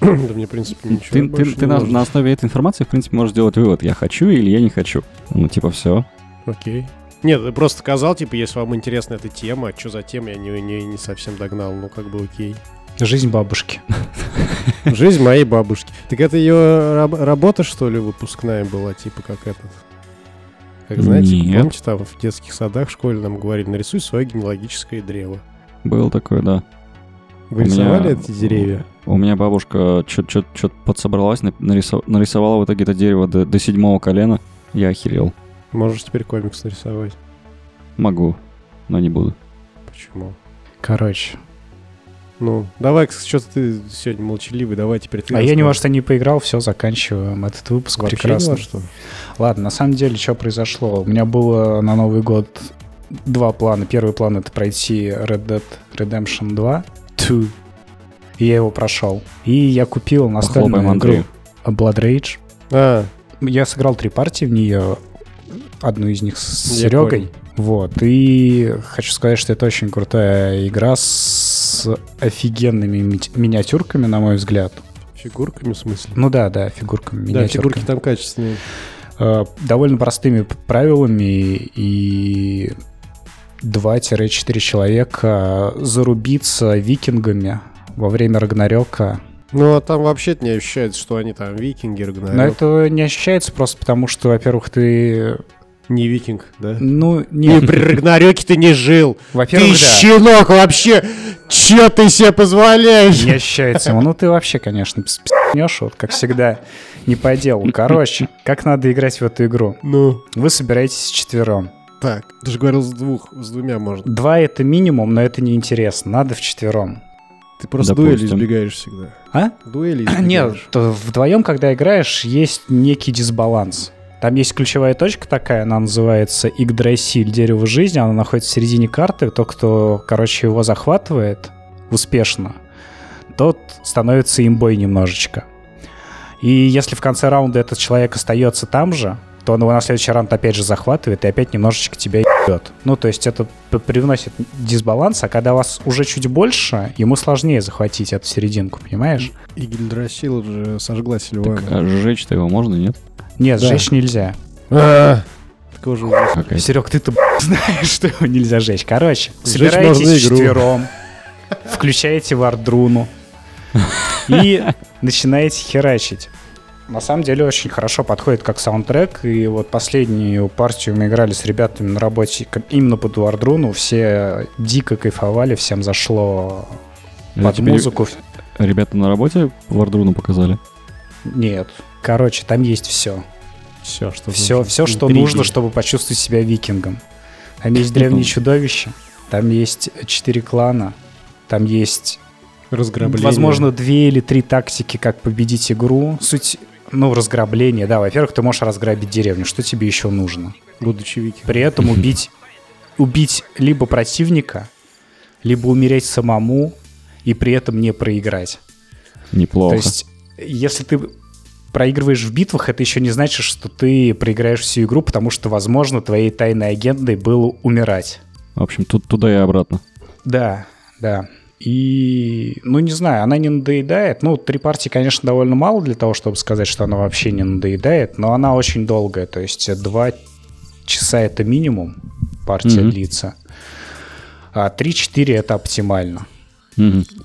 Да мне, в принципе, ничего ты ты, ты не на, на основе этой информации, в принципе, можешь сделать вывод, я хочу или я не хочу. Ну, типа, все. Окей. Нет, ты просто сказал, типа, если вам интересна эта тема, что за тема, я не, не, не совсем догнал, ну, как бы окей. Жизнь бабушки. Жизнь моей бабушки. Так это ее раб- работа, что ли, выпускная была, типа, как этот? Как, знаете, Нет. помните, там в детских садах в школе нам говорили, нарисуй свое генеалогическое древо. Было такое, да. Вы У меня- рисовали эти деревья? У меня бабушка что-то подсобралась, на- нарисо- нарисовала в итоге это дерево до, до седьмого колена. Я охерел. Можешь теперь комикс нарисовать. Могу, но не буду. Почему? Короче. Ну, давай, что-то ты сегодня молчаливый, давай теперь ты а я ни во что не поиграл, все, заканчиваем этот выпуск. Вообще Прекрасно. во что? Ладно, на самом деле, что произошло? У меня было на Новый год два плана. Первый план — это пройти Red Dead Redemption 2. Two. И я его прошел. И я купил настольную Похлопаем игру Андрею. Blood Rage. А, Я сыграл три партии в нее. Одну из них с Я Серегой. Вот. И хочу сказать, что это очень крутая игра с офигенными ми- миниатюрками, на мой взгляд. фигурками в смысле? Ну да, да, фигурками, да, миниатюрками. фигурки там качественные. Э, довольно простыми правилами и 2-4 человека зарубиться викингами во время Рагнарёка. Ну, а там вообще не ощущается, что они там викинги, Но Рагнарёк. это не ощущается просто потому, что, во-первых, ты... Не викинг, да? Ну, И не... при Рагнарёке ты не жил. Во-первых, ты да. щенок вообще! Чё ты себе позволяешь? Не ощущается. Ну, ты вообще, конечно, пнешь, вот как всегда, не по делу. Короче, как надо играть в эту игру? Ну, Вы собираетесь четвером. Так, ты же говорил с двух, с двумя можно. Два — это минимум, но это неинтересно. Надо вчетвером. Ты просто Допустим. дуэли избегаешь всегда. А? Дуэли Нет, избегаешь. то вдвоем, когда играешь, есть некий дисбаланс. Там есть ключевая точка такая, она называется Игдрасиль, дерево жизни, она находится в середине карты. Тот, кто, короче, его захватывает успешно, тот становится имбой немножечко. И если в конце раунда этот человек остается там же, то он его на следующий раунд опять же захватывает и опять немножечко тебя ебет. Ну, то есть это привносит дисбаланс, а когда вас уже чуть больше, ему сложнее захватить эту серединку, понимаешь? И Гильдрасил же сожгла Сильвана. Так, а сжечь-то его можно, нет? Нет, Да. сжечь нельзя. А, Так уже ужас. Какая Серег, ты-то знаешь, что его нельзя жечь. Короче, Сжечь собираетесь четвером, включаете вардруну и начинаете херачить. На самом деле очень хорошо подходит как саундтрек. И вот последнюю партию мы играли с ребятами на работе именно под Вардруну. Все дико кайфовали, всем зашло Это под теперь музыку. Ребята на работе Вардруну показали. Нет. Короче, там есть все. Все, что Все, нужно. все, что Интриги. нужно, чтобы почувствовать себя викингом. Там есть древние чудовища, там есть четыре клана, там есть, Разграбление. возможно, две или три тактики, как победить игру. Суть, ну, разграбление, да. Во-первых, ты можешь разграбить деревню. Что тебе еще нужно? Будучи викингом. При этом убить, убить либо противника, либо умереть самому и при этом не проиграть. Неплохо. То есть, если ты проигрываешь в битвах, это еще не значит, что ты проиграешь всю игру, потому что, возможно, твоей тайной агендой было умирать. В общем, тут туда и обратно. Да, да. И, ну, не знаю, она не надоедает. Ну, три партии, конечно, довольно мало для того, чтобы сказать, что она вообще не надоедает, но она очень долгая. То есть два часа это минимум партия Мгм. длится, а 3-4 это оптимально.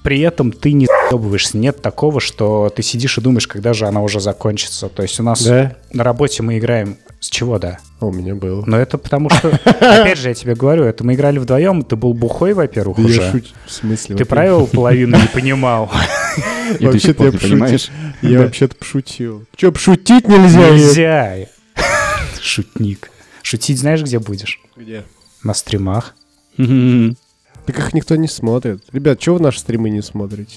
При этом ты не съебываешься. Нет такого, что ты сидишь и думаешь, когда же она уже закончится. То есть у нас Да? на работе мы играем... С чего, да? У меня было. Но это потому что... Опять же, я тебе говорю, это мы играли вдвоем, ты был бухой, во-первых, Да я уже. шучу. В смысле? Ты во-первых? правил половину не понимал. И ты я пошутил. понимаешь? Я вообще-то пошутил. Че, пошутить нельзя? Нельзя. Шутник. Шутить знаешь, где будешь? Где? На стримах. Так их никто не смотрит. Ребят, чего вы наши стримы не смотрите?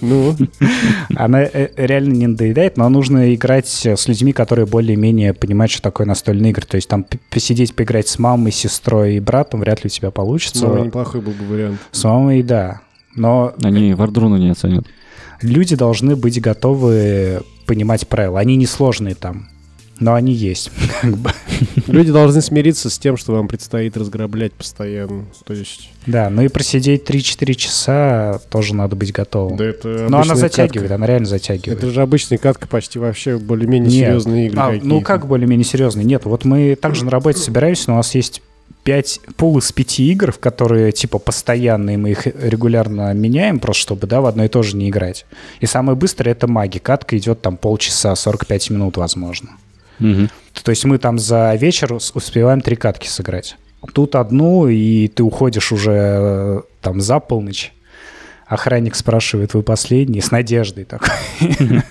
Ну, Она э, реально не надоедает, но нужно играть с людьми, которые более-менее понимают, что такое настольные игры. То есть там посидеть, поиграть с мамой, сестрой и братом вряд ли у тебя получится. снова неплохой был бы вариант. С мамой, да. Но Они Вардруну не оценят. люди должны быть готовы понимать правила. Они несложные там, но они есть. Люди должны смириться с тем, что вам предстоит разграблять постоянно. То есть, Да, ну и просидеть 3-4 часа тоже надо быть готовым. да это Но она затягивает, катка. она реально затягивает. Это же обычная катка, почти вообще более-менее серьезные игры А, ну как более-менее серьезный? Нет, вот мы также на работе собираемся, но у нас есть пять пул из пяти игр, в которые типа постоянные, мы их регулярно меняем, просто чтобы, да, в одно и то же не играть. И самое быстрое это маги. Катка идет там полчаса, 45 минут, возможно. Мгм. То есть мы там за вечер ус- успеваем три катки сыграть. Тут одну, и ты уходишь уже э, там за полночь. Охранник спрашивает, вы последний? С надеждой такой.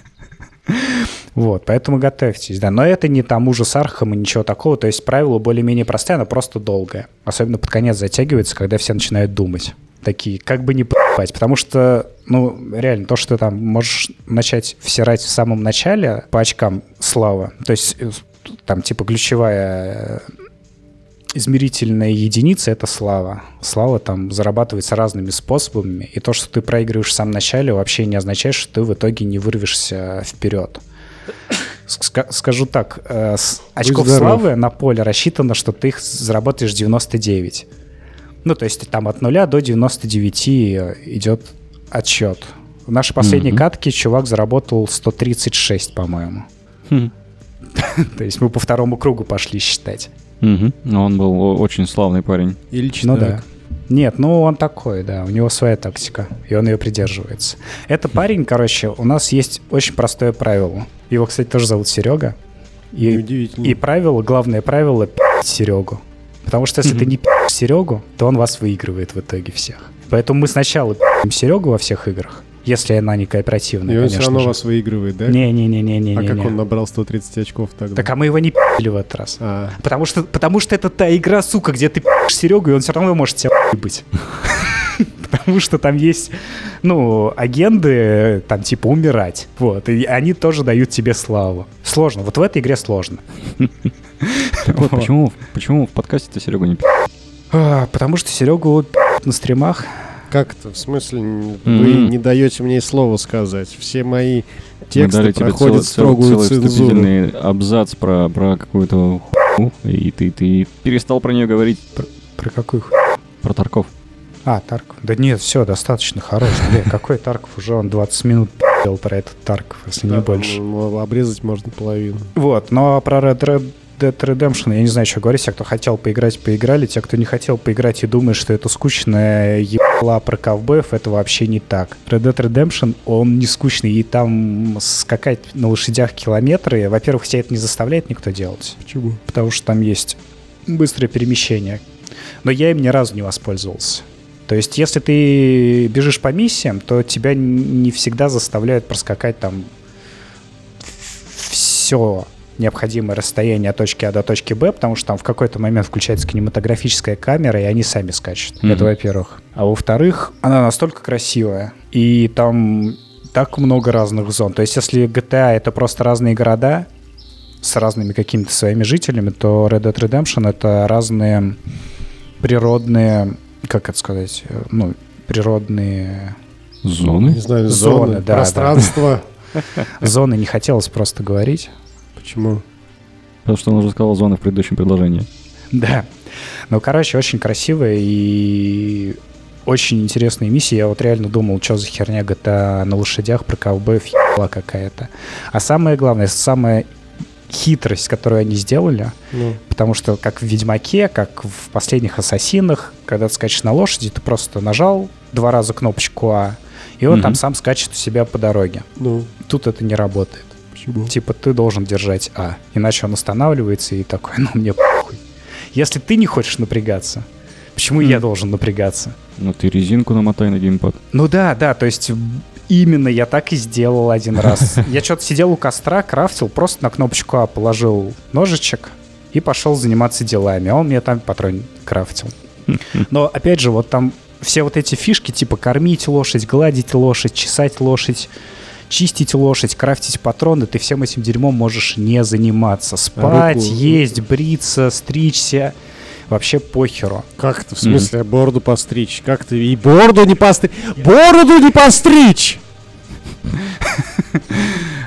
Вот, поэтому готовьтесь, да. Но это не там ужас Архама, ничего такого. То есть правило более-менее простое, оно просто долгое. Особенно под конец затягивается, когда все начинают думать. Такие, как бы не по***ать. Потому что, ну, реально, то, что ты там можешь начать всирать в самом начале по очкам слава, то есть э, там типа ключевая э, измерительная единица — это слава. Слава там зарабатывается разными способами, и то, что ты проигрываешь в самом начале, вообще не означает, что ты в итоге не вырвешься вперед. Ска- Скажу так, э, с очков славы на поле рассчитано, что ты их заработаешь 99. Ну, то есть там от 0 до 99 идет отсчет. В нашей последней Мгм. катке чувак заработал 136, по-моему. Хм. То есть мы по второму кругу пошли считать. Но он был очень славный парень. Ильич Ну да. Нет, ну он такой, да, у него своя тактика, и он ее придерживается. Это парень, короче, у нас есть очень простое правило. Его, кстати, тоже зовут Серега. И, и правило, главное правило — Серегу. Потому что если ты не пи***ешь Серегу, то он вас выигрывает в итоге всех. Поэтому мы сначала пи***ем Серегу во всех играх, если она не кооперативная, И он конечно все равно же. вас выигрывает, да? Не-не-не-не-не. А как он набрал 130 очков тогда? Так а мы его не пи***ли в этот раз. А, Потому что, потому что это та игра, сука, где ты пи***ешь Серегу, и он все равно может тебя быть. Потому что там есть, ну, агенды, там, типа, умирать. Вот, и они тоже дают тебе славу. Сложно, вот в этой игре сложно. Так вот, почему, почему в подкасте ты Серегу не пи***? А, Потому что Серегу пи***т на стримах. как это? В смысле, н- вы не даете мне и слова сказать. Все мои Мы тексты дали тебе проходят целый, строгую целый цензуру. абзац про, про какую-то хуйню, и ты, ты перестал про нее говорить, про, Про какую ху- про Тарков. А, Тарков. Да нет, все, достаточно хорош. Бля, какой Тарков? Уже он 20 минут пи***л про этот Тарков, если не Да, больше. ну, обрезать можно половину. Вот, но про Red Red Dead Redemption я не знаю, что говорить. Те, кто хотел поиграть, поиграли. Те, кто не хотел поиграть и думает, что это скучная ебла про ковбоев, это вообще не так. Red Dead Redemption, он не скучный. И там скакать на лошадях километры, во-первых, тебя это не заставляет никто делать. Почему? Потому что там есть быстрое перемещение. Но я им ни разу не воспользовался. То есть, если ты бежишь по миссиям, то тебя не всегда заставляют проскакать там все необходимое расстояние от точки А до точки Б, потому что там в какой-то момент включается кинематографическая камера, и они сами скачут. Мгм. Это во-первых. А во-вторых, она настолько красивая, и там так много разных зон. То есть, если GTA это просто разные города с разными какими-то своими жителями, то Red Dead Redemption это разные природные, как это сказать, э, ну, природные Зоны? Не знаю, Зоны, зоны, да, да. пространство. зоны, не хотелось просто говорить. Почему? Потому что он уже сказал зоны в предыдущем предложении. Да. Ну, короче, очень красиво и очень интересные миссии. Я вот реально думал, что за херня GTA на лошадях про ковбоев ебала какая-то. А самое главное, самая хитрость, которую они сделали, Ну, потому что как в Ведьмаке, как в последних Ассасинах, когда ты скачешь на лошади, ты просто нажал два раза кнопочку А, и он Мгм. там сам скачет у себя по дороге. ну, Тут это не работает. Почему? Типа ты должен держать А, иначе он останавливается и такой, ну мне похуй. Если ты не хочешь напрягаться, почему я М. должен напрягаться? Ну ты резинку намотай на геймпад. Ну да, да, то есть именно я так и сделал один раз. Я что-то сидел у костра, крафтил, просто на кнопочку А положил ножичек и пошел заниматься делами. А он мне там патрон крафтил. Но опять же, вот там все вот эти фишки, типа кормить лошадь, гладить лошадь, чесать лошадь, чистить лошадь, крафтить патроны, ты всем этим дерьмом можешь не заниматься. Спать, руку- есть, бриться, стричься. Вообще похеру. Как это? В смысле, бороду постричь? Как ты? И бороду не постричь? Бороду не постричь!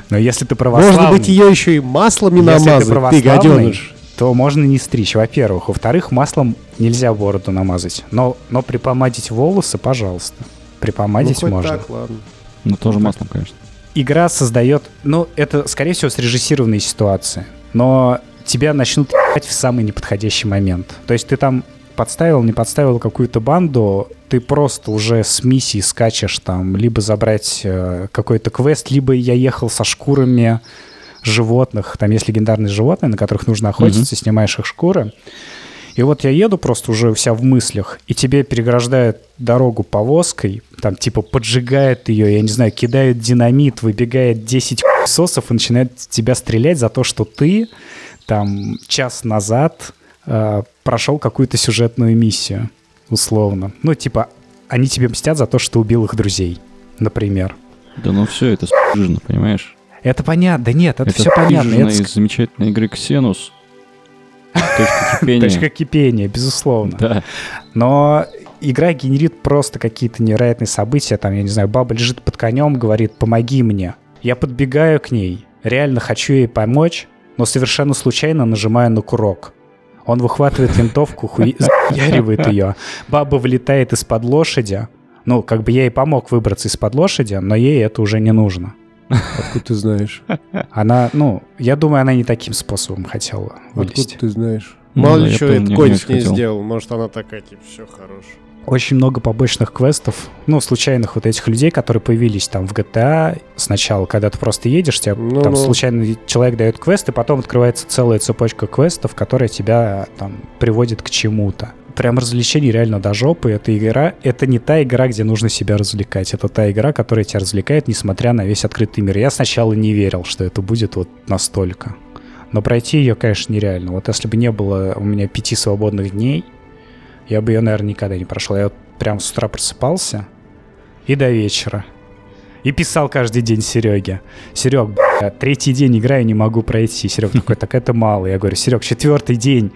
Но если ты православный... Можно быть ее еще и маслом не Если ты намазать, ты, православный, гаденыш. то можно не стричь, во-первых. Во-вторых, маслом нельзя бороду намазать. Но, но припомадить волосы, пожалуйста. Припомадить ну, хоть можно. так, ладно. Ну тоже маслом, конечно. Игра создает... Ну, это, скорее всего, срежиссированные ситуации. Но тебя начнут в самый неподходящий момент. То есть ты там подставил, не подставил какую-то банду, ты просто уже с миссией скачешь там, либо забрать э, какой-то квест, либо я ехал со шкурами животных, там есть легендарные животные, на которых нужно охотиться, снимаешь их шкуры. И вот я еду просто уже вся в мыслях, и тебе переграждают дорогу повозкой, там типа поджигает ее, я не знаю, кидают динамит, выбегает 10 сосов и начинает тебя стрелять за то, что ты там час назад э, прошел какую-то сюжетную миссию, условно. Ну, типа, они тебе мстят за то, что убил их друзей, например. Да ну все, это спижено, понимаешь? Это понятно. Да нет, это, это все понятно. Это из замечательной игры Ксенус. Точка кипения. точка кипения, безусловно. Да. Но игра генерит просто какие-то невероятные события. Там, я не знаю, баба лежит под конем, говорит, помоги мне. Я подбегаю к ней, реально хочу ей помочь, но совершенно случайно нажимаю на курок. Он выхватывает винтовку, хуй... яривает ее. Баба вылетает из-под лошади. Ну, как бы я ей помог выбраться из-под лошади, но ей это уже не нужно. Откуда ты знаешь? Она, ну, я думаю, она не таким способом хотела Откуда вылезти. ты знаешь? Ну Мало да, ли что этот не конь с ней сделал. Может, она такая, типа, все хорошо. Очень много побочных квестов, ну, случайных вот этих людей, которые появились там в GTA сначала, когда ты просто едешь, тебе Ну, там ну. случайный человек дает квест, и потом открывается целая цепочка квестов, которая тебя там приводит к чему-то. Прям развлечение реально до жопы. Эта игра, это не та игра, где нужно себя развлекать. Это та игра, которая тебя развлекает, несмотря на весь открытый мир. Я сначала не верил, что это будет вот настолько. Но пройти ее, конечно, нереально. Вот если бы не было у меня пяти свободных дней, я бы ее, наверное, никогда не прошел. Я вот прям с утра просыпался и до вечера. И писал каждый день Сереге. Серег, бля, третий день играю, не могу пройти. Серег такой, так это мало. Я говорю, Серег, четвертый день.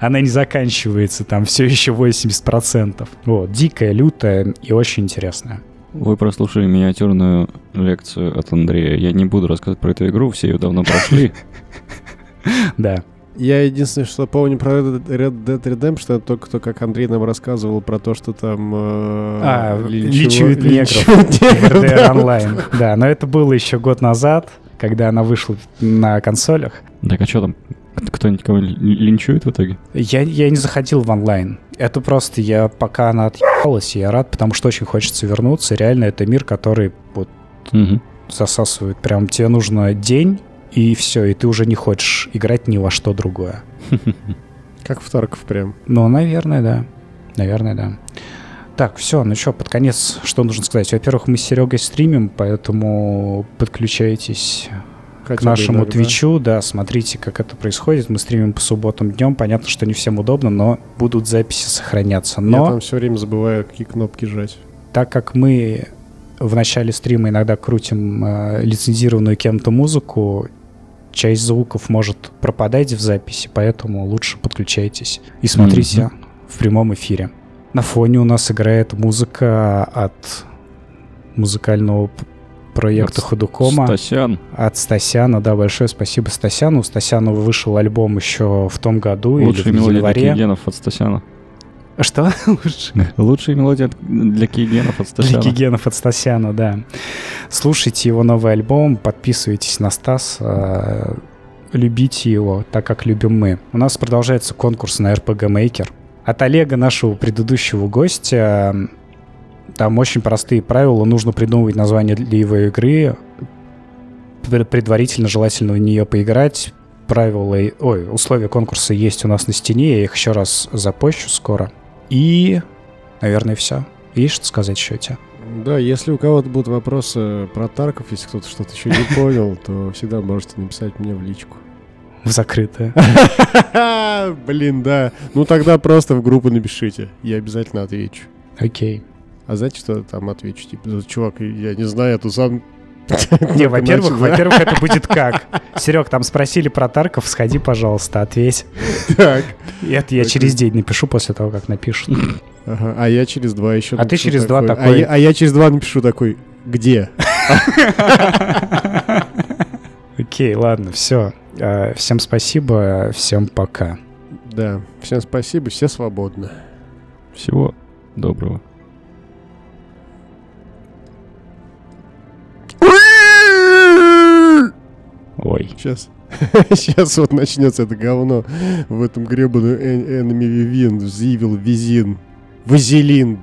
Она не заканчивается, там все еще 80%. Вот, дикая, лютая и очень интересная. Вы прослушали миниатюрную лекцию от Андрея. Я не буду рассказывать про эту игру, все ее давно прошли. Да. Я единственное, что помню про Red Dead Redemption, это только то, как Андрей нам рассказывал про то, что там... э, А, негров. негров, RDR да. онлайн. Да, но это было еще год назад, когда она вышла на консолях. Так а что там? Кто-нибудь кого ли- линчует в итоге? Я, я не заходил в онлайн. Это просто я, пока она отъебалась, я рад, потому что очень хочется вернуться. Реально, это мир, который вот засасывает. Прям тебе нужно день, и все, и ты уже не хочешь играть ни во что другое. Как в Тарков прям. Ну, наверное, да. Наверное, да. Так, все, ну что, под конец, что нужно сказать? Во-первых, мы с Серегой стримим, поэтому подключайтесь Хотя к нашему. Твичу, да, смотрите, как это происходит. Мы стримим по субботам днем. Понятно, что не всем удобно, но будут записи сохраняться. Я Но там все время забываю, какие кнопки жать. так как мы в начале стрима иногда крутим э, лицензированную кем-то музыку, часть звуков может пропадать в записи, поэтому лучше подключайтесь и смотрите в прямом эфире. На фоне у нас играет музыка от музыкального проекта От Ходукома. Стасян. От Стасяна, да, большое спасибо Стасяну. У Стасяна вышел альбом еще в том году Лучшие или в январе. от Стасяна. Что? Лучше. Лучшая мелодия для кейгенов от Для Стасяна. гигенов от Стасяна, да. Слушайте его новый альбом, подписывайтесь на Стас, э, любите его, так как любим мы. У нас продолжается конкурс на RPG Maker. От Олега, нашего предыдущего гостя, там очень простые правила. Нужно придумывать название для его игры, пр- предварительно желательно в нее поиграть. Правила, ой, условия конкурса есть у нас на стене, я их еще раз запощу скоро. И, наверное, все. Есть что сказать еще у тебя? Да, если у кого-то будут вопросы про Тарков, если кто-то что-то еще не понял, то всегда можете написать мне в личку. В закрытое. Блин, да. Ну тогда просто в группу напишите. Я обязательно отвечу. Окей. А знаете, что там отвечу? Типа, чувак, я не знаю, я тут сам... Не, во-первых, во-первых, это будет как? Серег, там спросили про Тарков, сходи, пожалуйста, ответь. Так. И Это я через день напишу после того, как напишут. Ага, А я через два еще А ты через два А такой- я- А я через два напишу такой, где? Окей, ладно, все. Всем спасибо, всем пока. Да, всем спасибо, все свободны. Всего доброго. Ой. Сейчас. Сейчас вот начнется это говно в этом гребаном Enemy Within, Evil Визин, Вазелин,